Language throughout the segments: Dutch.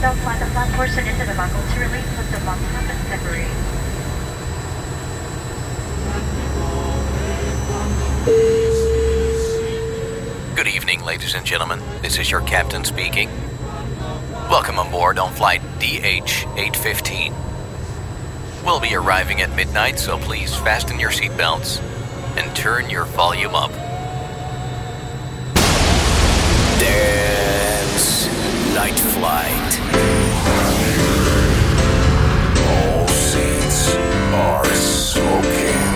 the flat portion into the buckle to release, lift the bump up and separate. Good evening, ladies and gentlemen. This is your captain speaking. Welcome aboard on flight DH 815. We'll be arriving at midnight, so please fasten your seatbelts and turn your volume up. Dance Night Flight. All seats are smoking.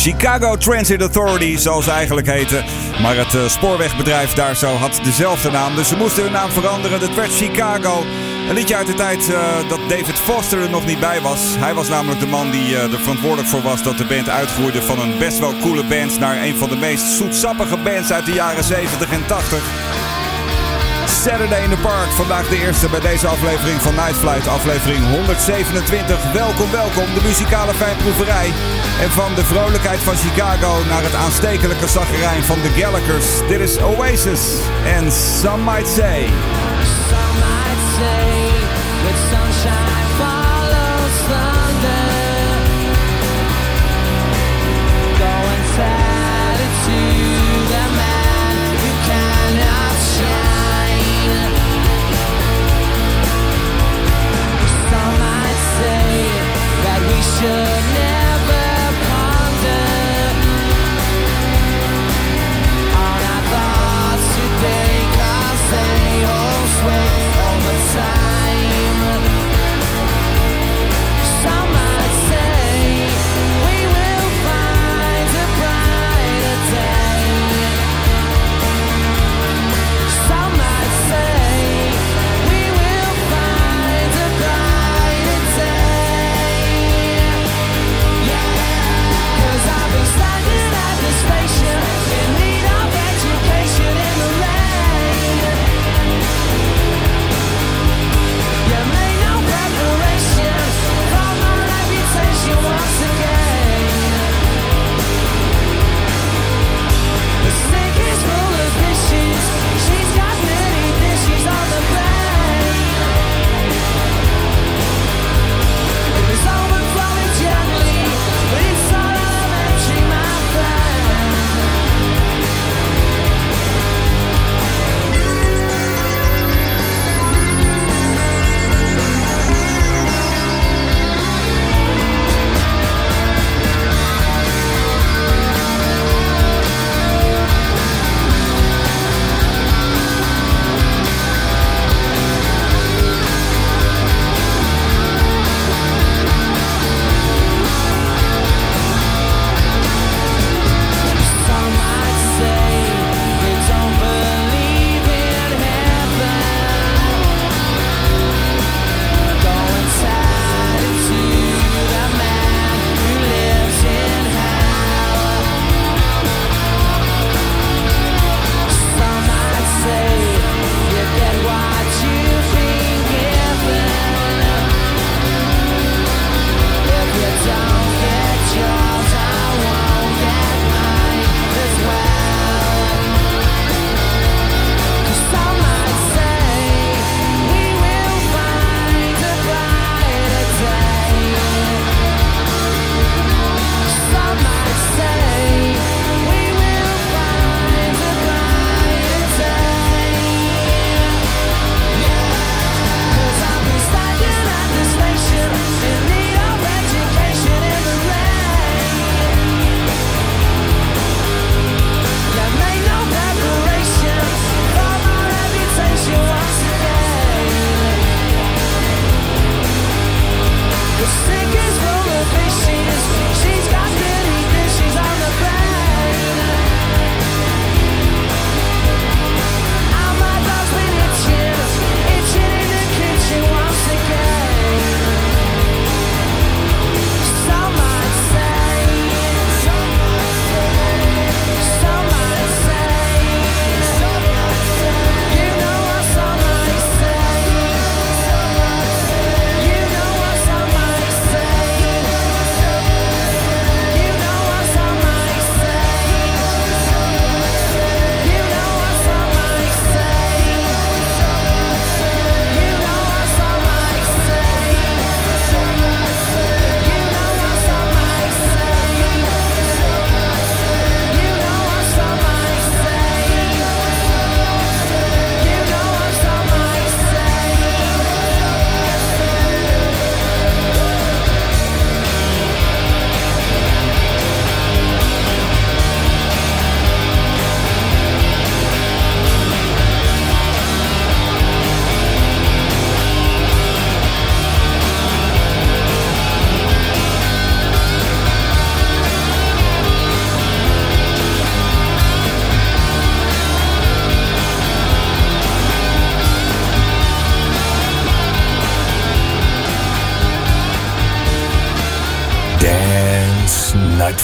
Chicago Transit Authority, zoals ze eigenlijk heten. Maar het eh, spoorwegbedrijf daar zo had dezelfde naam. Dus ze moesten hun naam veranderen. Het werd Chicago. Een liedje uit de tijd eh, dat David Foster er nog niet bij was. Hij was namelijk de man die eh, er verantwoordelijk voor was dat de band uitgroeide van een best wel coole band naar een van de meest zoetsappige bands uit de jaren 70 en 80. Saturday in the Park. Vandaag de eerste bij deze aflevering van Night Flight. Aflevering 127. Welkom, welkom. De muzikale fijnproeverij. En van de vrolijkheid van Chicago naar het aanstekelijke zaggerijn van de Gallagher's. Dit is Oasis. En Some Might Say.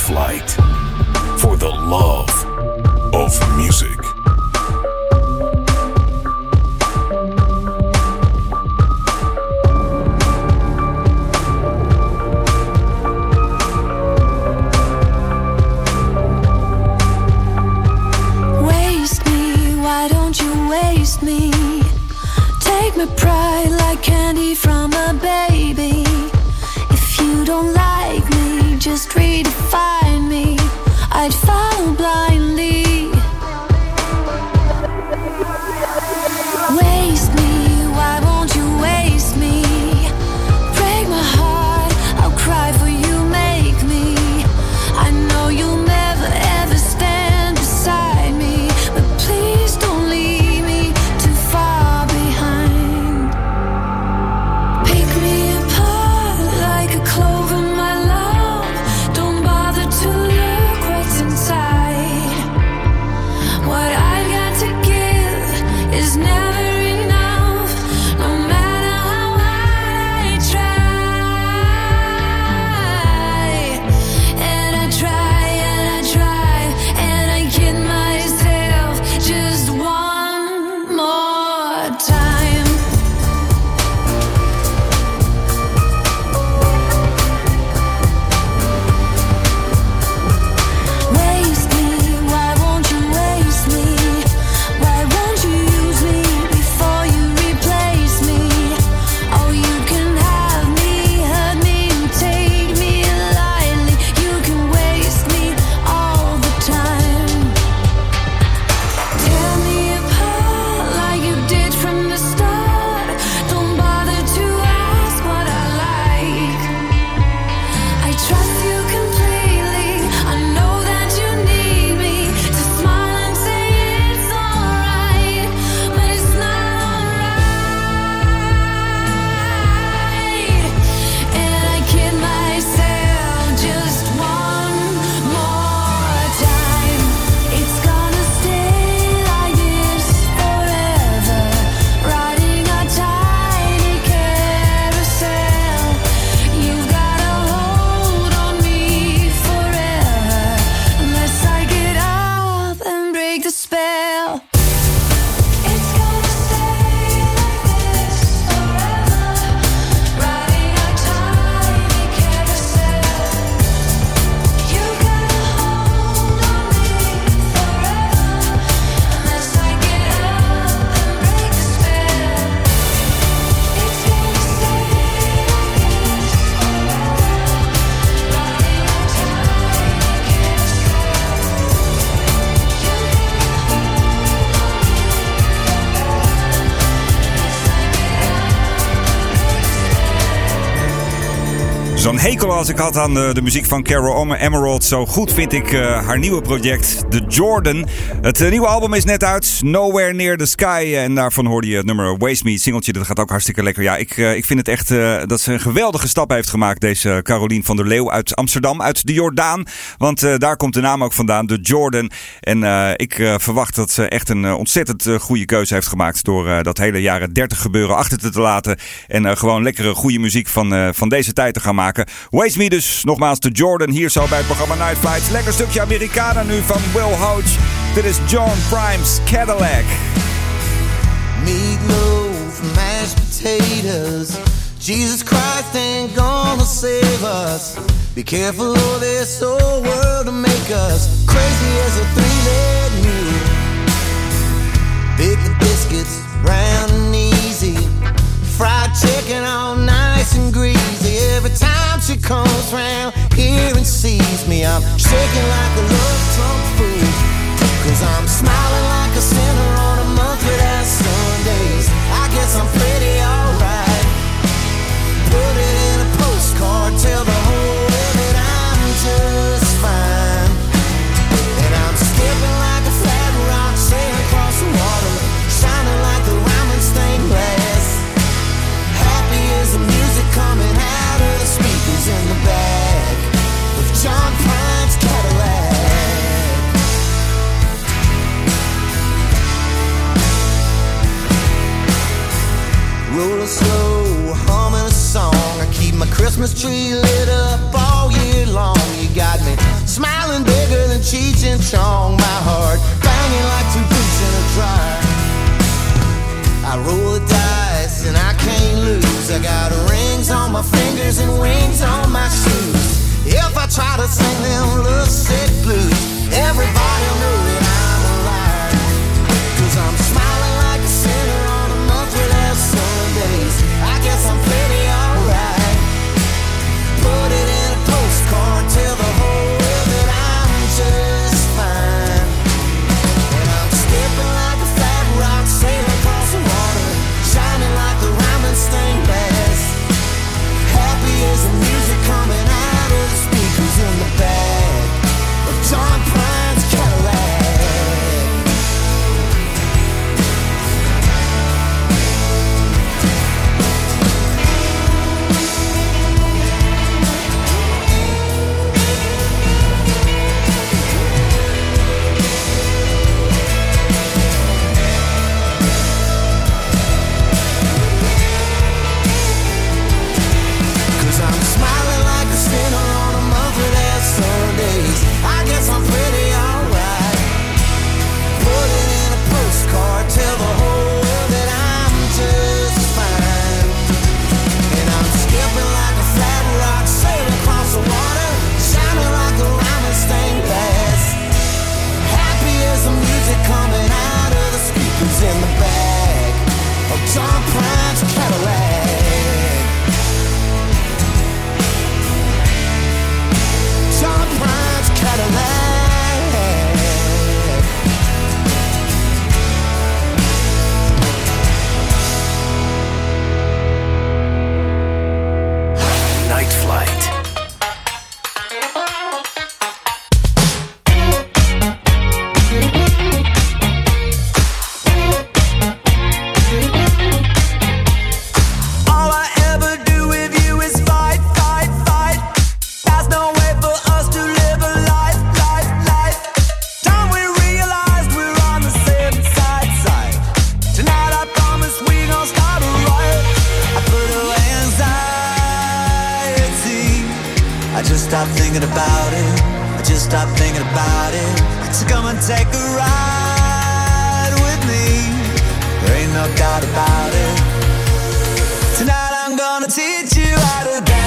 Flight. For the love of music. Hekel als ik had aan de, muziek van Carol Emerald. Zo goed vind ik eh, haar nieuwe project, The Jordan. Het eh, nieuwe album is net uit, Nowhere Near the Sky. En daarvan hoorde je het nummer Waste Me, singeltje. Dat gaat ook hartstikke lekker. Ja, ik, eh, ik vind het echt dat ze een geweldige stap heeft gemaakt. Deze Carolien van der Leeuw uit Amsterdam, uit de Jordaan. Want daar komt de naam ook vandaan, The Jordan. En ik verwacht dat ze echt een ontzettend goede keuze heeft gemaakt. Door dat hele jaren 30 gebeuren achter te, te laten. En gewoon lekkere goede muziek van, van deze tijd te gaan maken. Waste Me dus, nogmaals The Jordan. Hier zo bij het programma Night Flights. Lekker stukje Americana nu van Will Hodge. Dit is John Prime's Cadillac. Meatloaf, mashed potatoes. Jesus Christ ain't gonna save us. Be careful of this old world to make us crazy as a three-legged mule. Bake biscuits round and easy. Fried chicken all nice and greasy. Every time she comes round here and sees me, I'm shaking like a love drunk fool. Cause I'm smiling like a sinner on a month without Sundays. I guess I'm Slow, humming a song. I keep my Christmas tree lit up all year long. You got me smiling bigger than Cheech and Chong. My heart banging like two boots in a dryer. I roll the dice and I can't lose. I got rings on my fingers and wings on my shoes. If I try to sing them love sick blues, everybody'll know that you how to dance.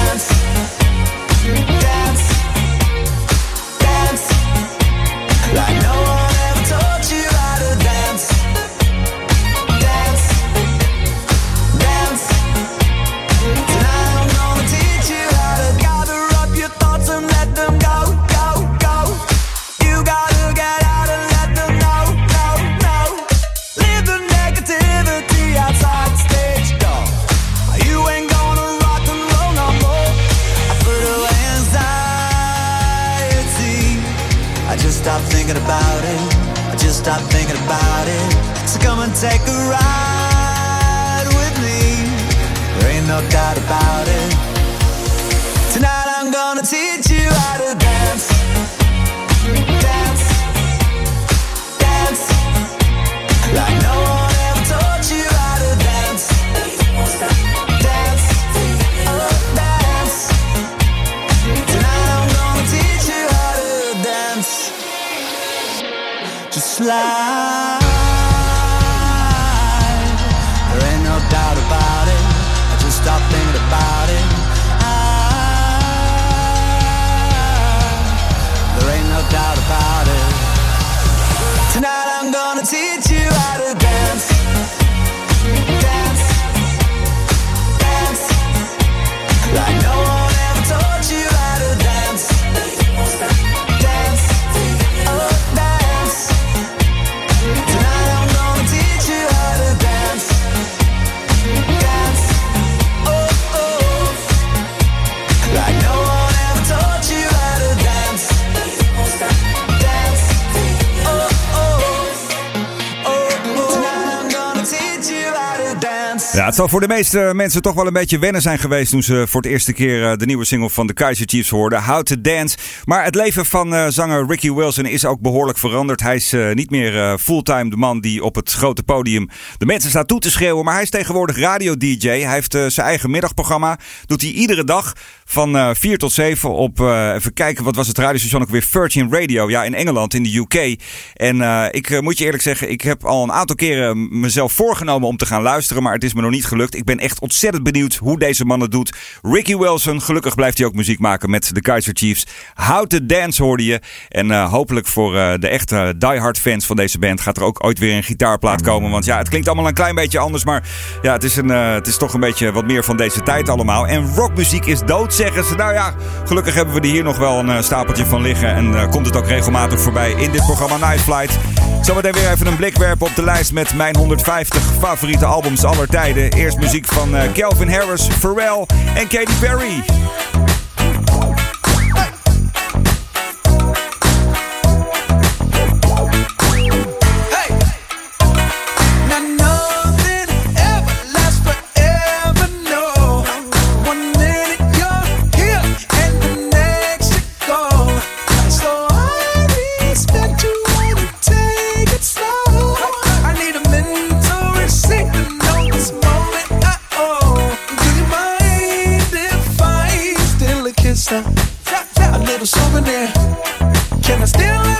Take a ride with me. There ain't no doubt about it. Tonight I'm gonna teach you how to dance. Dance. Dance. Like no one ever taught you how to dance. Dance. Oh, dance. Tonight I'm gonna teach you how to dance. Just. Ja, het zal voor de meeste mensen toch wel een beetje wennen zijn geweest toen ze voor het eerste keer eh, de nieuwe single van de Kaiser Chiefs hoorden, How to Dance. Maar het leven van eh, zanger Ricky Wilson is ook behoorlijk veranderd. Hij is eh, niet meer fulltime de man die op het grote podium de mensen staat toe te schreeuwen, maar hij is tegenwoordig radio-dj. Hij heeft zijn eigen middagprogramma, doet hij iedere dag Van eh 4 tot 7 op, eh, even kijken, wat was het radiostation ook weer? Virgin Radio, ja, in Engeland, in de UK. En eh, ik moet je eerlijk zeggen, ik heb al een aantal keren mezelf voorgenomen om te gaan luisteren, maar het is me nog niet gelukt. Ik ben echt ontzettend benieuwd hoe deze man het doet. Ricky Wilson, gelukkig blijft hij ook muziek maken met de Kaiser Chiefs. How to Dance hoorde je. En hopelijk voor de echte diehard fans van deze band gaat er ook ooit weer een gitaarplaat komen. Want ja, het klinkt allemaal een klein beetje anders, maar ja, het is, een, het is toch een beetje wat meer van deze tijd allemaal. En rockmuziek is dood, zeggen ze. Nou ja, gelukkig hebben we er hier nog wel een eh, stapeltje van liggen. En eh, komt het ook regelmatig voorbij in dit programma Night Flight. Zometeen weer even een blik werpen op de lijst met mijn 150 favoriete albums aller tijden. Eerst muziek van eh, Calvin Harris, Pharrell en Katy Perry. myself a little souvenir. Can I still?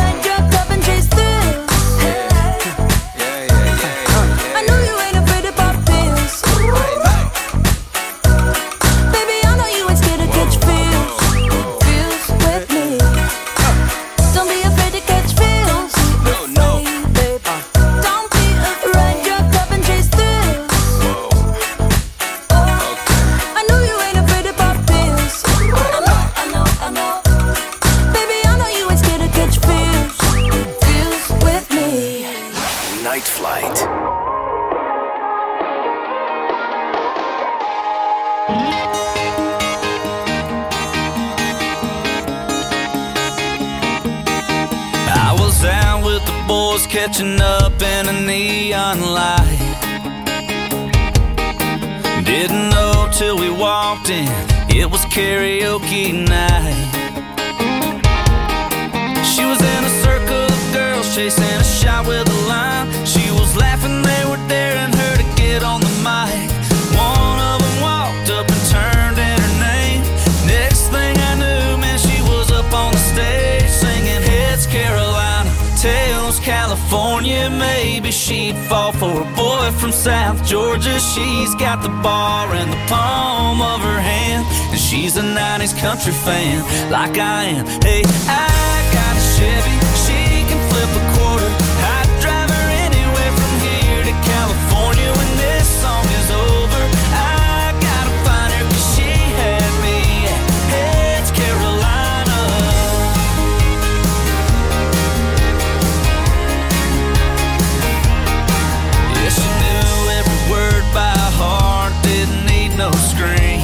Screen.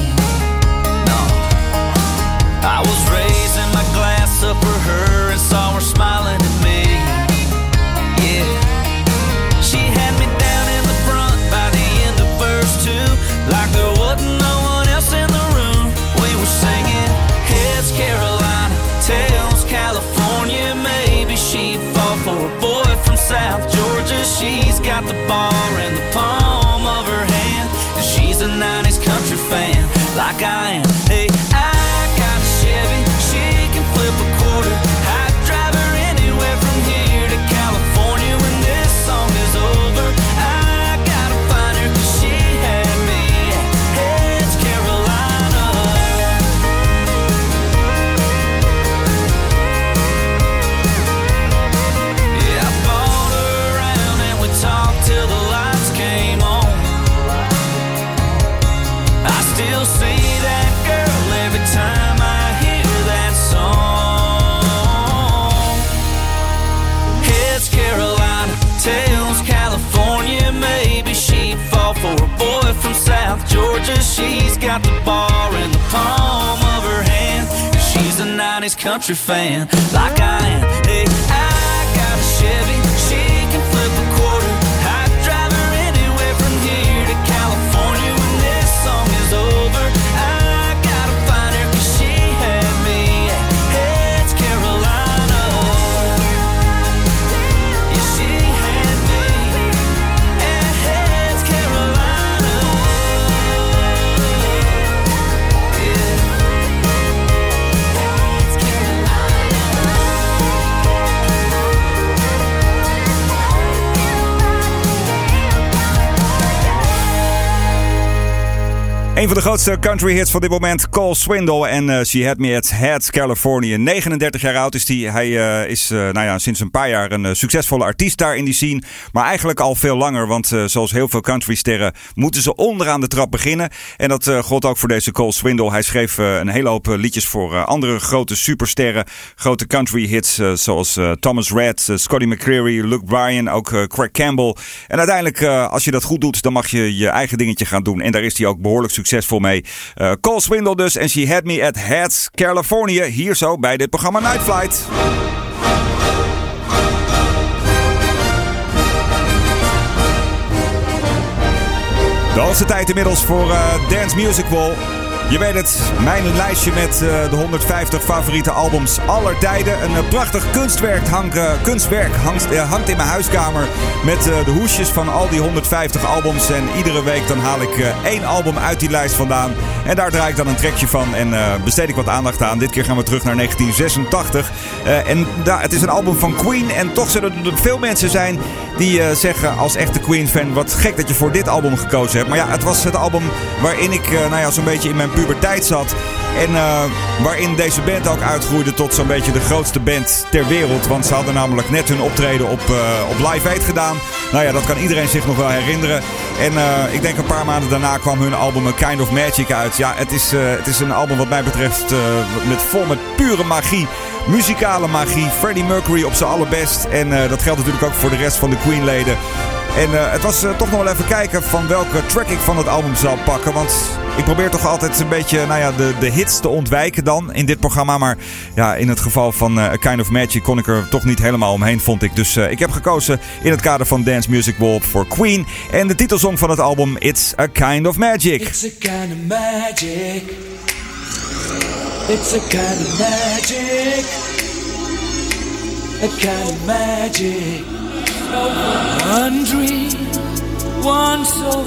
guy. Georgia. She's got the bar in the palm of her hand. And she's a 90s country fan, like I am. Hey, I got a Chevy, she Een van de grootste country hits van dit moment, Cole Swindle en eh, She Had Me at Heads California. 39 jaar oud is hij. Hij eh, is eh, nou ja, sinds een paar jaar een succesvolle artiest daar in die scene. Maar eigenlijk al veel langer, want zoals heel veel countrysterren moeten ze onderaan de trap beginnen. En dat gold ook voor deze Cole Swindle. Hij schreef een hele hoop liedjes voor andere grote supersterren. Grote country hits zoals Thomas eh, Scotty McCreery, Luke Bryan, ook Craig Campbell. En uiteindelijk, als je dat goed doet, dan mag je je eigen dingetje gaan doen. En daar is hij ook behoorlijk succesvol mee. Eh, Cole Swindle dus en She Had Me at Heads California. Hier zo bij dit programma Night Flight. De hoogste tijd inmiddels voor eh, Dance Music Wall. Je weet het, mijn lijstje met eh, de 150 favoriete albums aller tijden. Een eh, prachtig kunstwerk, hangt, eh, kunstwerk hangt, in mijn huiskamer met de hoesjes van al die 150 albums. En iedere week dan haal ik één album uit die lijst vandaan. En daar draai ik dan een trekje van en besteed ik wat aandacht aan. Dit keer gaan we terug naar 1986. Eh, en het is een album van Queen. En toch zullen er veel mensen zijn die zeggen als echte Queen-fan... wat gek dat je voor dit album gekozen hebt. Maar ja, het was het album waarin ik nou ja, zo'n beetje in mijn puberteit zat. En eh, waarin deze band ook uitgroeide tot zo'n beetje de grootste band ter wereld. Want ze hadden namelijk net hun optreden op, eh, op Live Aid gedaan. Nou ja, dat kan iedereen zich nog wel herinneren. En eh, ik denk een paar maanden daarna kwam hun album A Kind of Magic uit. Ja, het is, het is een album wat mij betreft met vol met pure magie. Muzikale magie. Freddie Mercury op zijn allerbest. En dat geldt natuurlijk ook voor de rest van de Queen-leden. En eh, het was eh, toch nog wel even kijken van welke track ik van het album zal pakken. Want ik probeer toch altijd een beetje nou ja, de, de hits te ontwijken dan in dit programma. Maar ja, in het geval van eh, A Kind of Magic kon ik er toch niet helemaal omheen, vond ik. Dus ik heb gekozen in het kader van Dance Music Wall voor Queen. En de titelsong van het album It's A Kind of Magic. It's a kind of magic. It's a kind of magic. A kind of magic. One dream, one soul,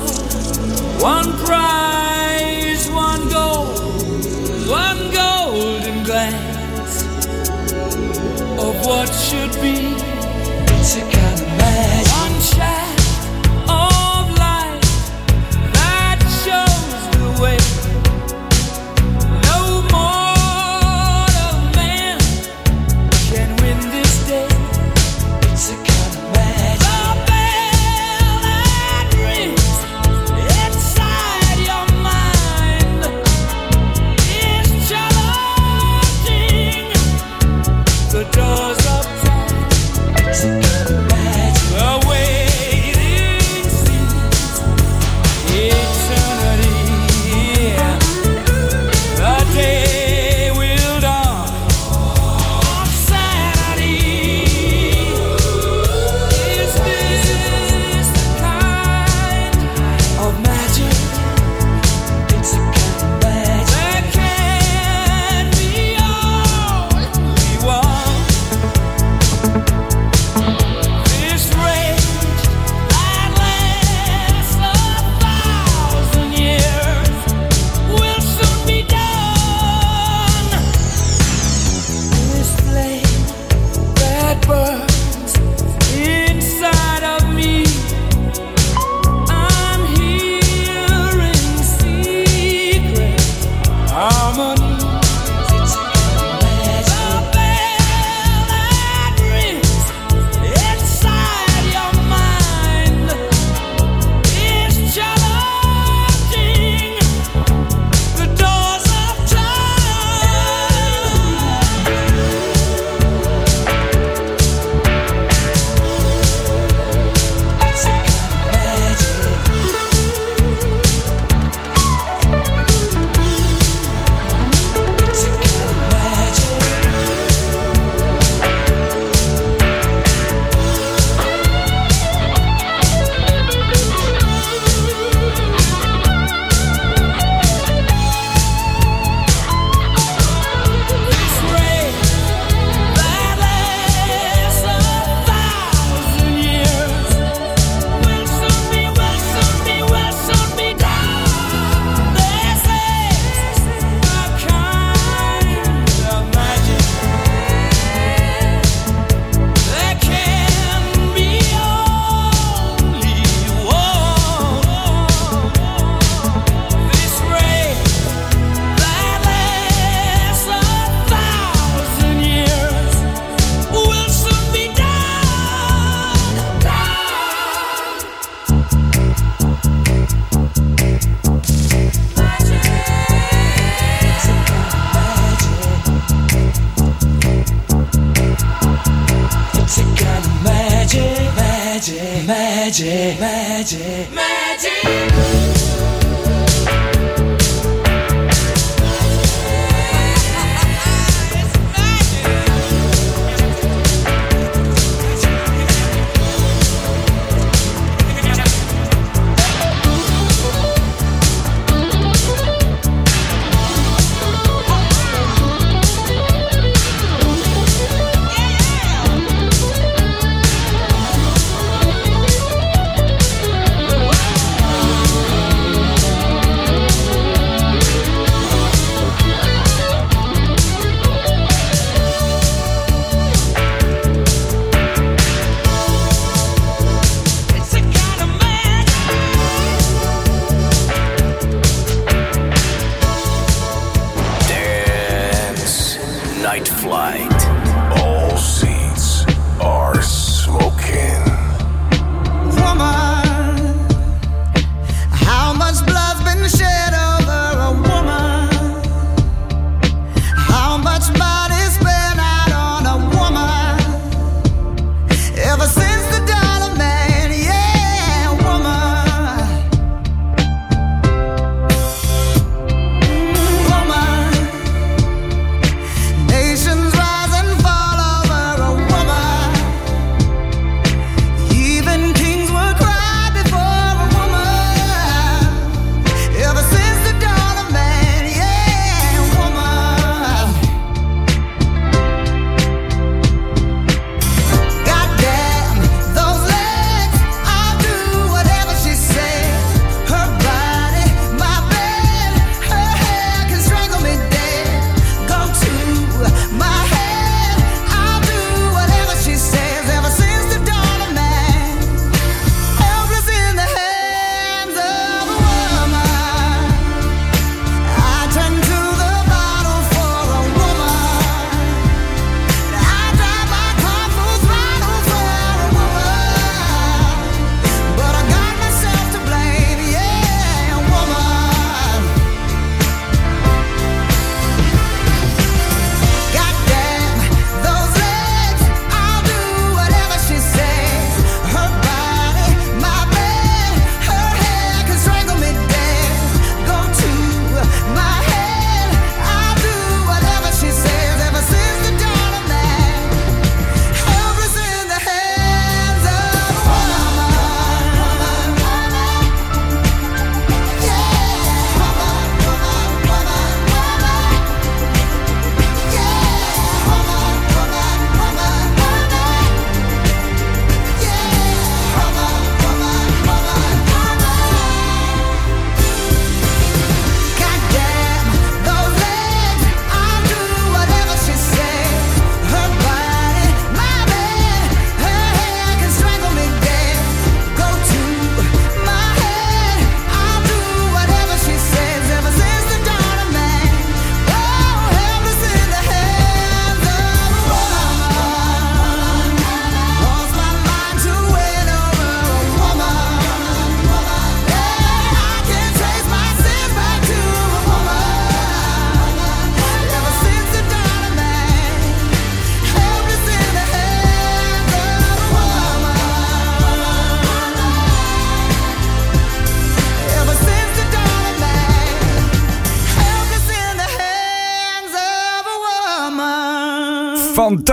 one prize, one goal, one golden glance of what should be.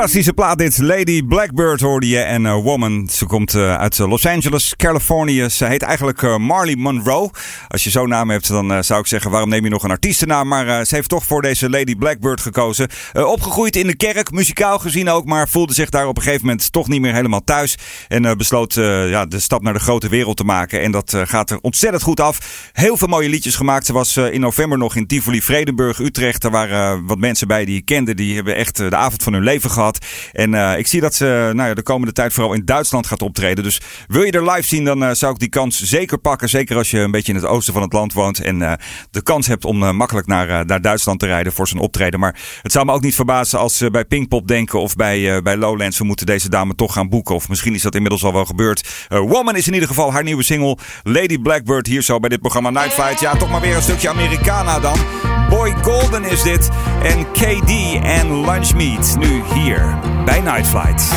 Fantastische plaat dit. Lady Blackbird hoorde je en eh, Woman. Ze komt eh, uit eh, Los Angeles, Californië. Ze heet eigenlijk Marley Monroe. Als je zo'n naam hebt, dan zou ik zeggen... waarom neem je nog een artiestennaam? Maar ze heeft toch voor deze Lady Blackbird gekozen. Opgegroeid in de kerk, muzikaal gezien ook... maar voelde zich daar op een gegeven moment toch niet meer helemaal thuis. En besloot ja, de stap naar de grote wereld te maken. En dat gaat er ontzettend goed af. Heel veel mooie liedjes gemaakt. Ze was in november nog in Tivoli, Vredenburg, Utrecht. Daar waren wat mensen bij die ik kende. Die hebben echt de avond van hun leven gehad. En eh, ik zie dat ze nou ja, de komende tijd vooral in Duitsland gaat optreden. Dus wil je er live zien, dan eh, zou ik die kans zeker pakken. Zeker als je een beetje in het oosten van het land woont. En eh, de kans hebt om makkelijk naar, naar Duitsland te rijden voor zijn optreden. Maar het zou me ook niet verbazen als ze bij Pinkpop denken of bij, bij Lowlands. We moeten deze dame toch gaan boeken. Of misschien is dat inmiddels al wel gebeurd. Woman is in ieder geval haar nieuwe single. Lady Blackbird hier zo bij dit programma Night Flight. Ja, toch maar weer een stukje Americana dan. Boy Golden is dit. En KD en Lunch Meat. Nu hier bij Night Flight.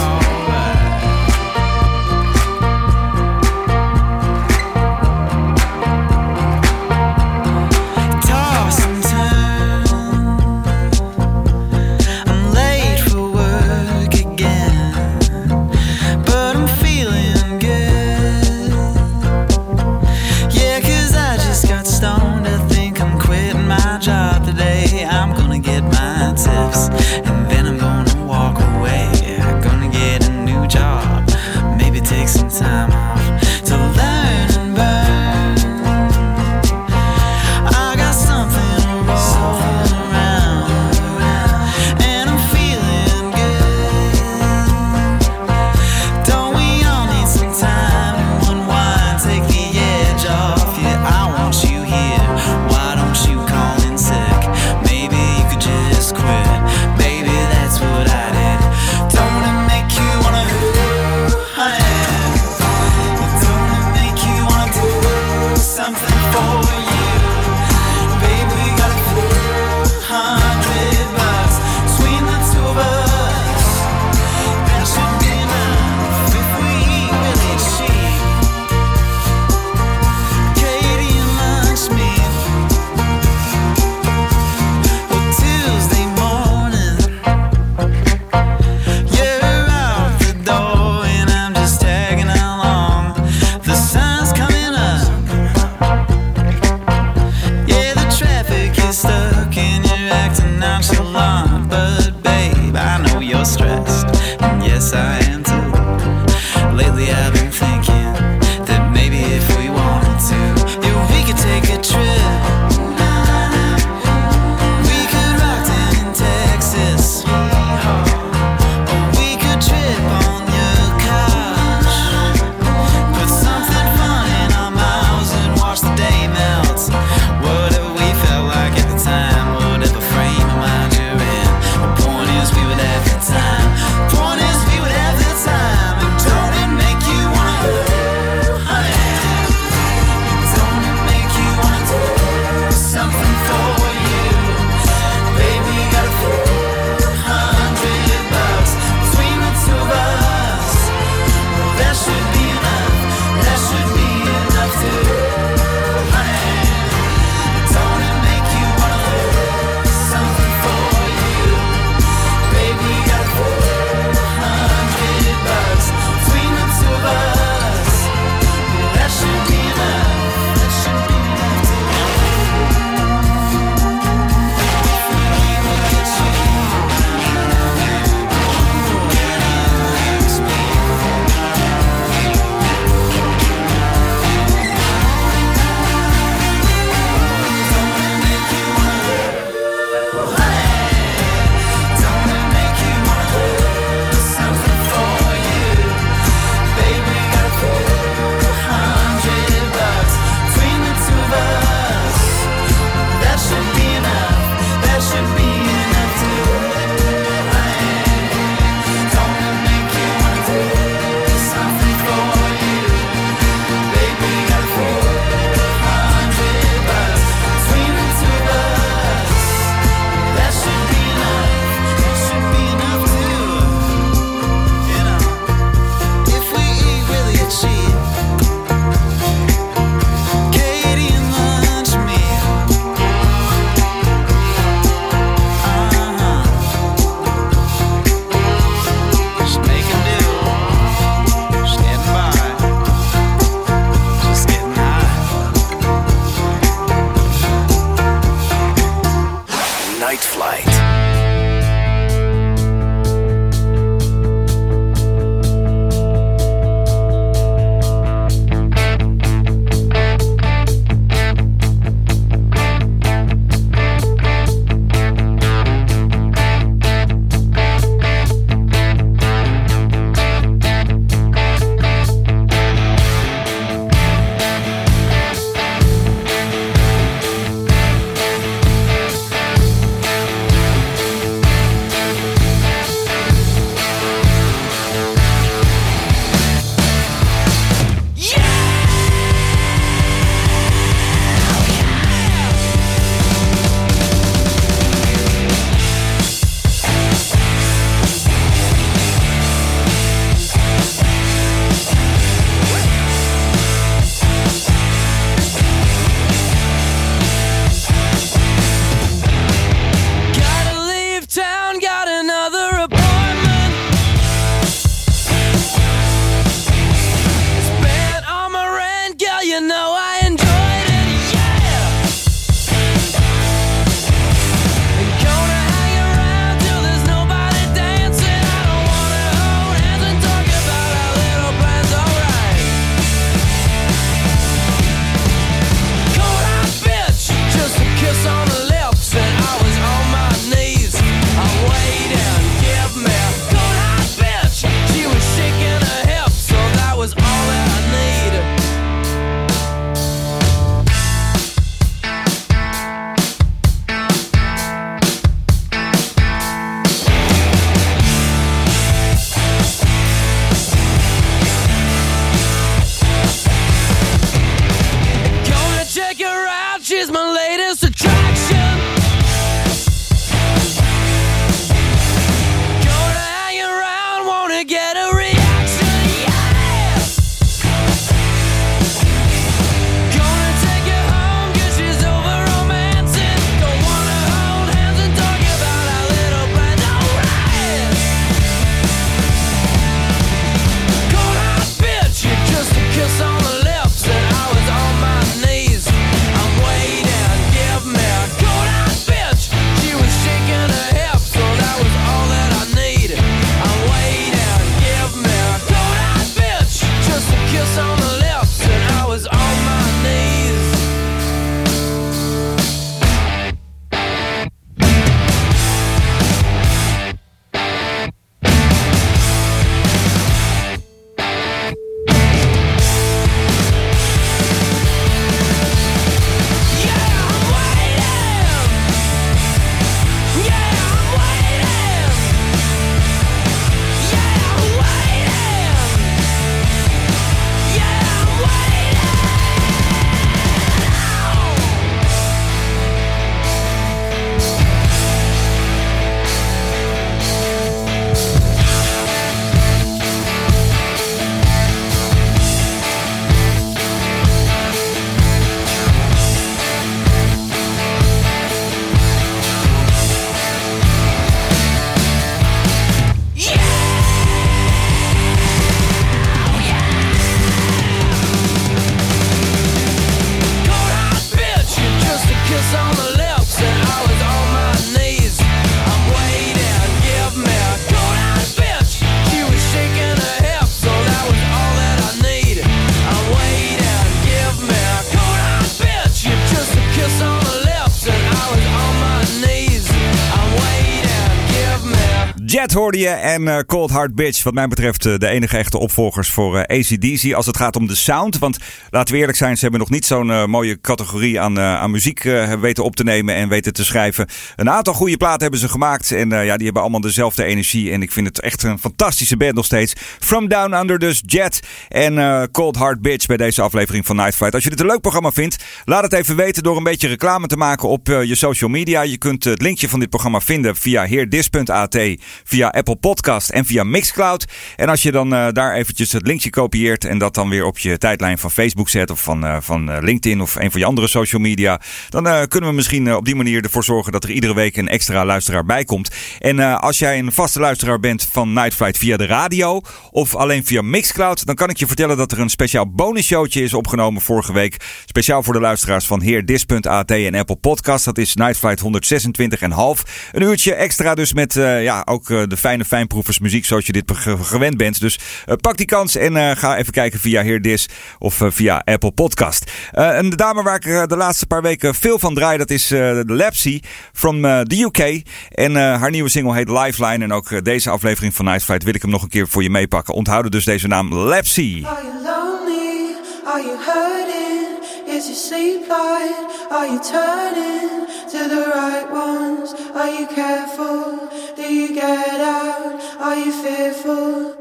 Jet hoorde je en eh, Cold Hard Bitch. Wat mij betreft eh, de enige echte opvolgers voor eh, ACDC als het gaat om de sound. Want laten we eerlijk zijn, ze hebben nog niet zo'n mooie categorie aan, aan muziek weten op te nemen en weten te schrijven. Een aantal goede platen hebben ze gemaakt. En ja, die hebben allemaal dezelfde energie. En ik vind het echt een fantastische band nog steeds. From Down Under dus Jet en Cold Hard Bitch bij deze aflevering van Night Flight. Als je dit een leuk programma vindt, laat het even weten door een beetje reclame te maken op je social media. Je kunt het linkje van dit programma vinden via heerdis.at, via Apple Podcast en via Mixcloud. En als je dan eh, daar eventjes het linkje kopieert en dat dan weer op je tijdlijn van Facebook zet of van, eh, van eh, LinkedIn of een van je andere social media, dan kunnen we misschien op die manier ervoor zorgen dat er iedere week een extra luisteraar bij komt. En als jij een vaste luisteraar bent van Night Flight via de radio of alleen via Mixcloud, dan kan ik je vertellen dat er een speciaal bonusshowtje is opgenomen vorige week. Speciaal voor de luisteraars van heerdis.at en Apple Podcast. Dat is Night Flight 126,5. Een uurtje extra dus met ja, ook de fijne fijnproevers muziek zoals je dit ge- gewend bent. Dus eh, pak die kans en eh, ga even kijken via Heerdis of eh, via Apple Podcast. En de dame waar ik de laatste paar weken veel van draai, dat is eh Lapsy from the UK. En haar nieuwe single heet Lifeline. En ook deze aflevering van Night Flight wil ik hem nog een keer voor je meepakken. Onthouden dus deze naam Lapsy. Are you lonely? Are you hurting? Is your sleep light? Are you turning to the right ones? Are you careful? Do you get out? Are you fearful?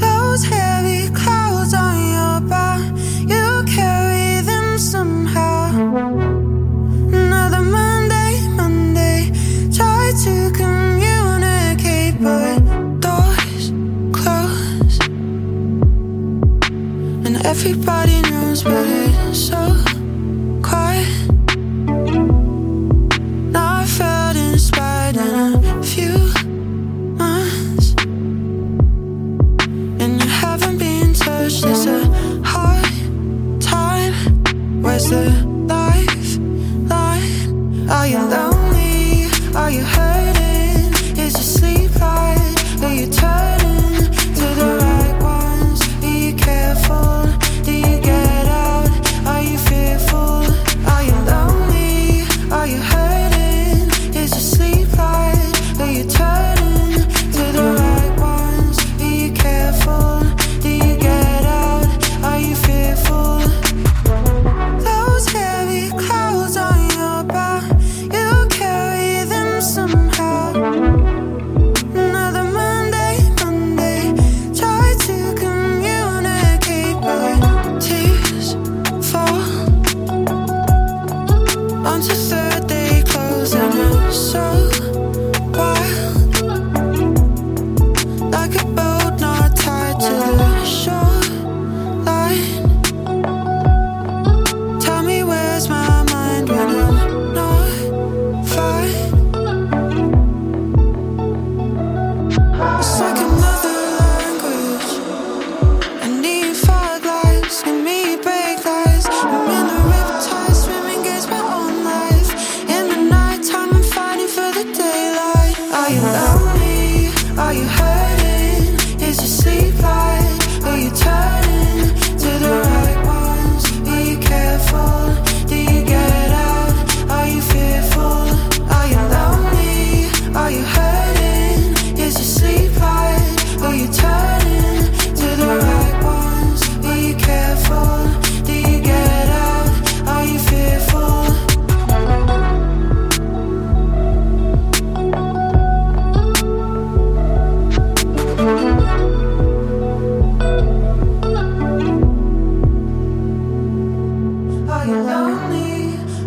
Those heavy everybody knows, but it's so quiet. Now I felt inspired in a few months. And you haven't been touched. It's a hard time. Where's the life line? Are you lonely?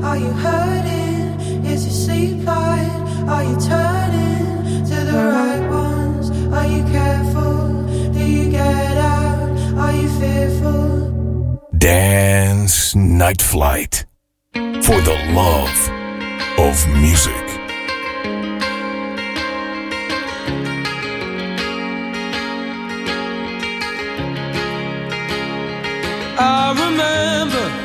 Are you hurting? Is your sleep light? Are you turning to the right ones? Are you careful? Do you get out? Are you fearful? Dance Night Flight. For the love of music. I remember the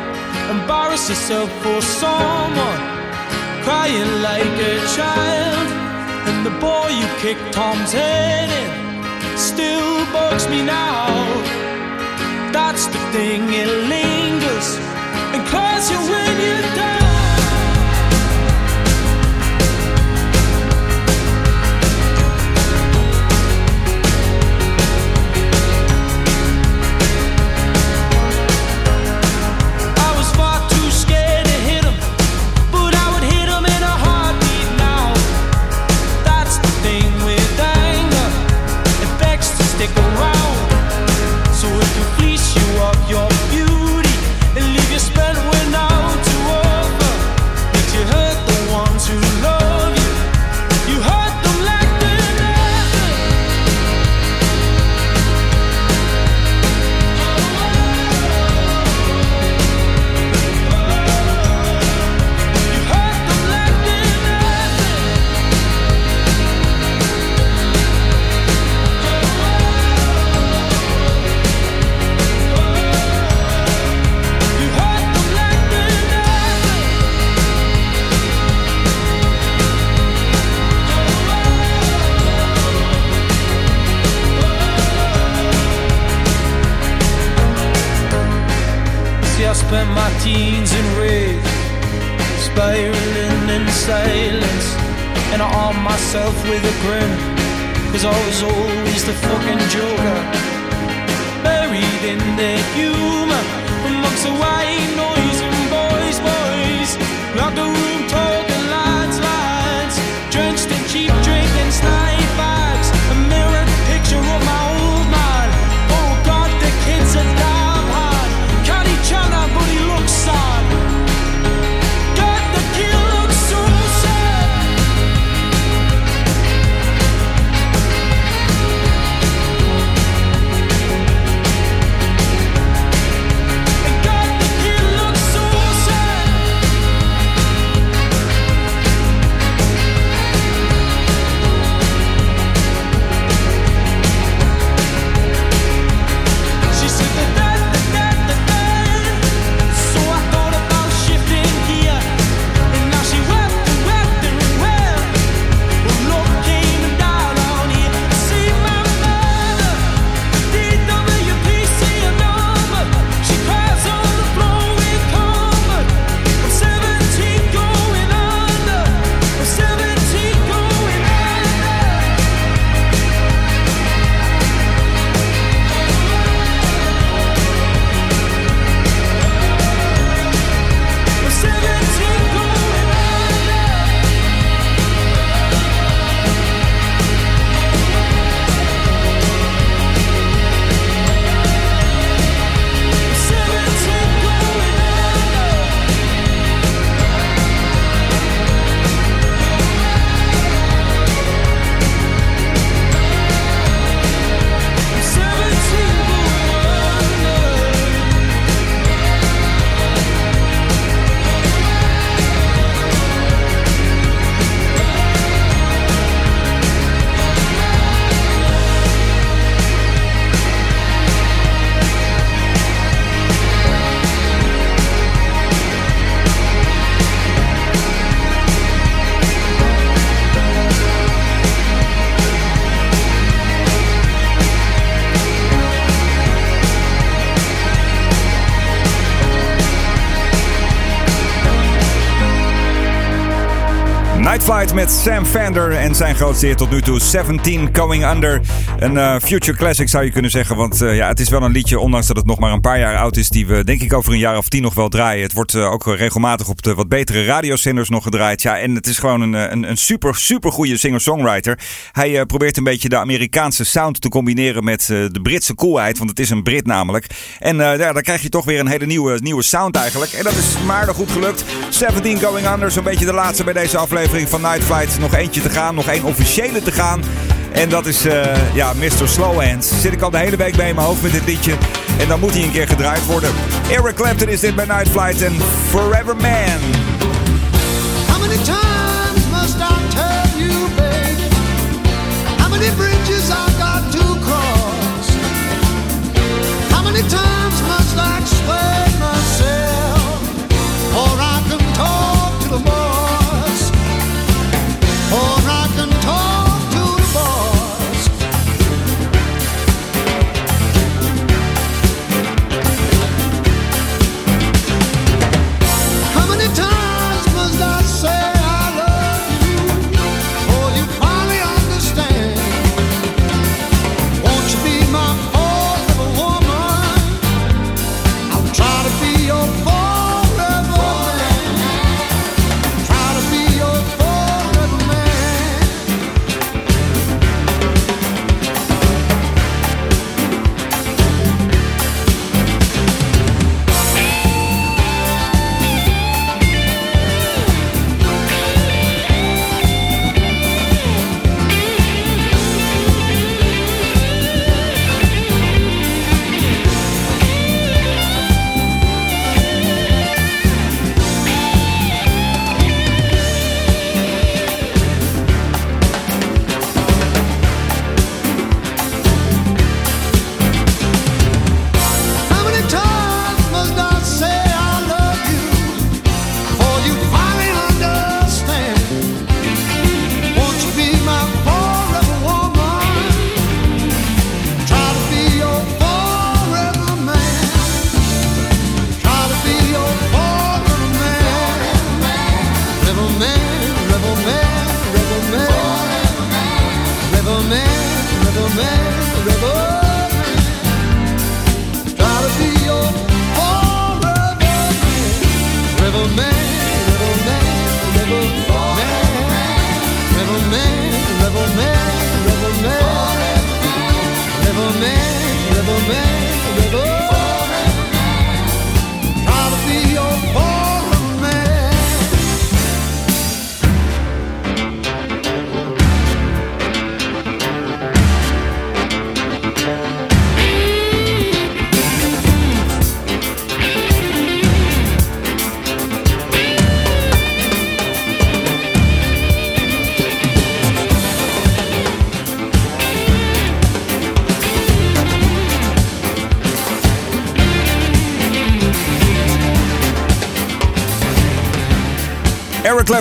Embarrass yourself for someone, crying like a child. And the boy you kicked Tom's head in still bugs me now. That's the thing, it lingers and claws you when you're down. Met Sam Fender en zijn grootste tot nu toe 17 Going Under. Een eh, future classic zou je kunnen zeggen. Want eh, ja, het is wel een liedje, ondanks dat het nog maar een paar jaar oud is, die we denk ik over een jaar of tien nog wel draaien. Het wordt eh, ook regelmatig op de wat betere radiozenders nog gedraaid. Ja, en het is gewoon een, een, een super, super goede singer-songwriter. Hij probeert een beetje de Amerikaanse sound te combineren met de Britse coolheid. Want het is een Brit namelijk. En ja, dan krijg je toch weer een hele nieuwe, nieuwe sound eigenlijk. En dat is maar goed gelukt. 17 Going Under, zo'n beetje de laatste bij deze aflevering van Night Flight. Nog eentje te gaan, nog één officiële te gaan. En dat is eh, ja, Mr. Slowhands. Zit ik al de hele week mee in mijn hoofd met dit liedje. En dan moet hij een keer gedraaid worden. Eric Clapton is dit bij Night Flight en Forever Man.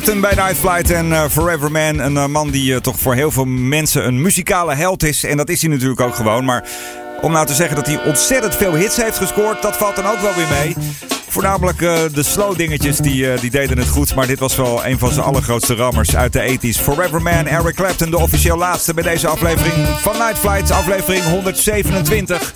Clapton bij Night Flight en eh, Forever Man. Een eh, man die eh, toch voor heel veel mensen een muzikale held is. En dat is hij natuurlijk ook gewoon. Maar om nou te zeggen dat hij ontzettend veel hits heeft gescoord, dat valt dan ook wel weer mee. Voornamelijk de slow dingetjes die, die deden het goed. Maar dit was wel een van zijn allergrootste rammers uit de 80s. Forever Man, Eric Clapton, de officieel laatste bij deze aflevering van Night Flight. Aflevering 127.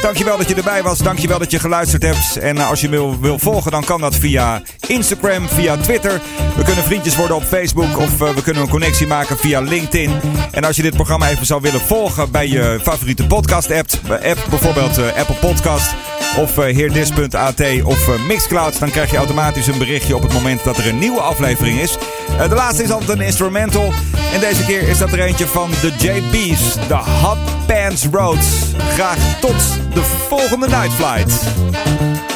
Dankjewel dat je erbij was. Dankjewel dat je geluisterd hebt. En eh, als je me wil, wil volgen, dan kan dat via Instagram, via Twitter. We kunnen vriendjes worden op Facebook of eh, we kunnen een connectie maken via LinkedIn. En als je dit programma even zou willen volgen bij je favoriete podcast-app, app, bijvoorbeeld eh, Apple Podcast of eh, heerdis.at of eh, Mixcloud, dan krijg je automatisch een berichtje op het moment dat er een nieuwe aflevering is. Eh, de laatste is altijd een instrumental. En deze keer is dat er eentje van de JB's, de Hot Pants Roads. Graag tot de volgende Night Flight.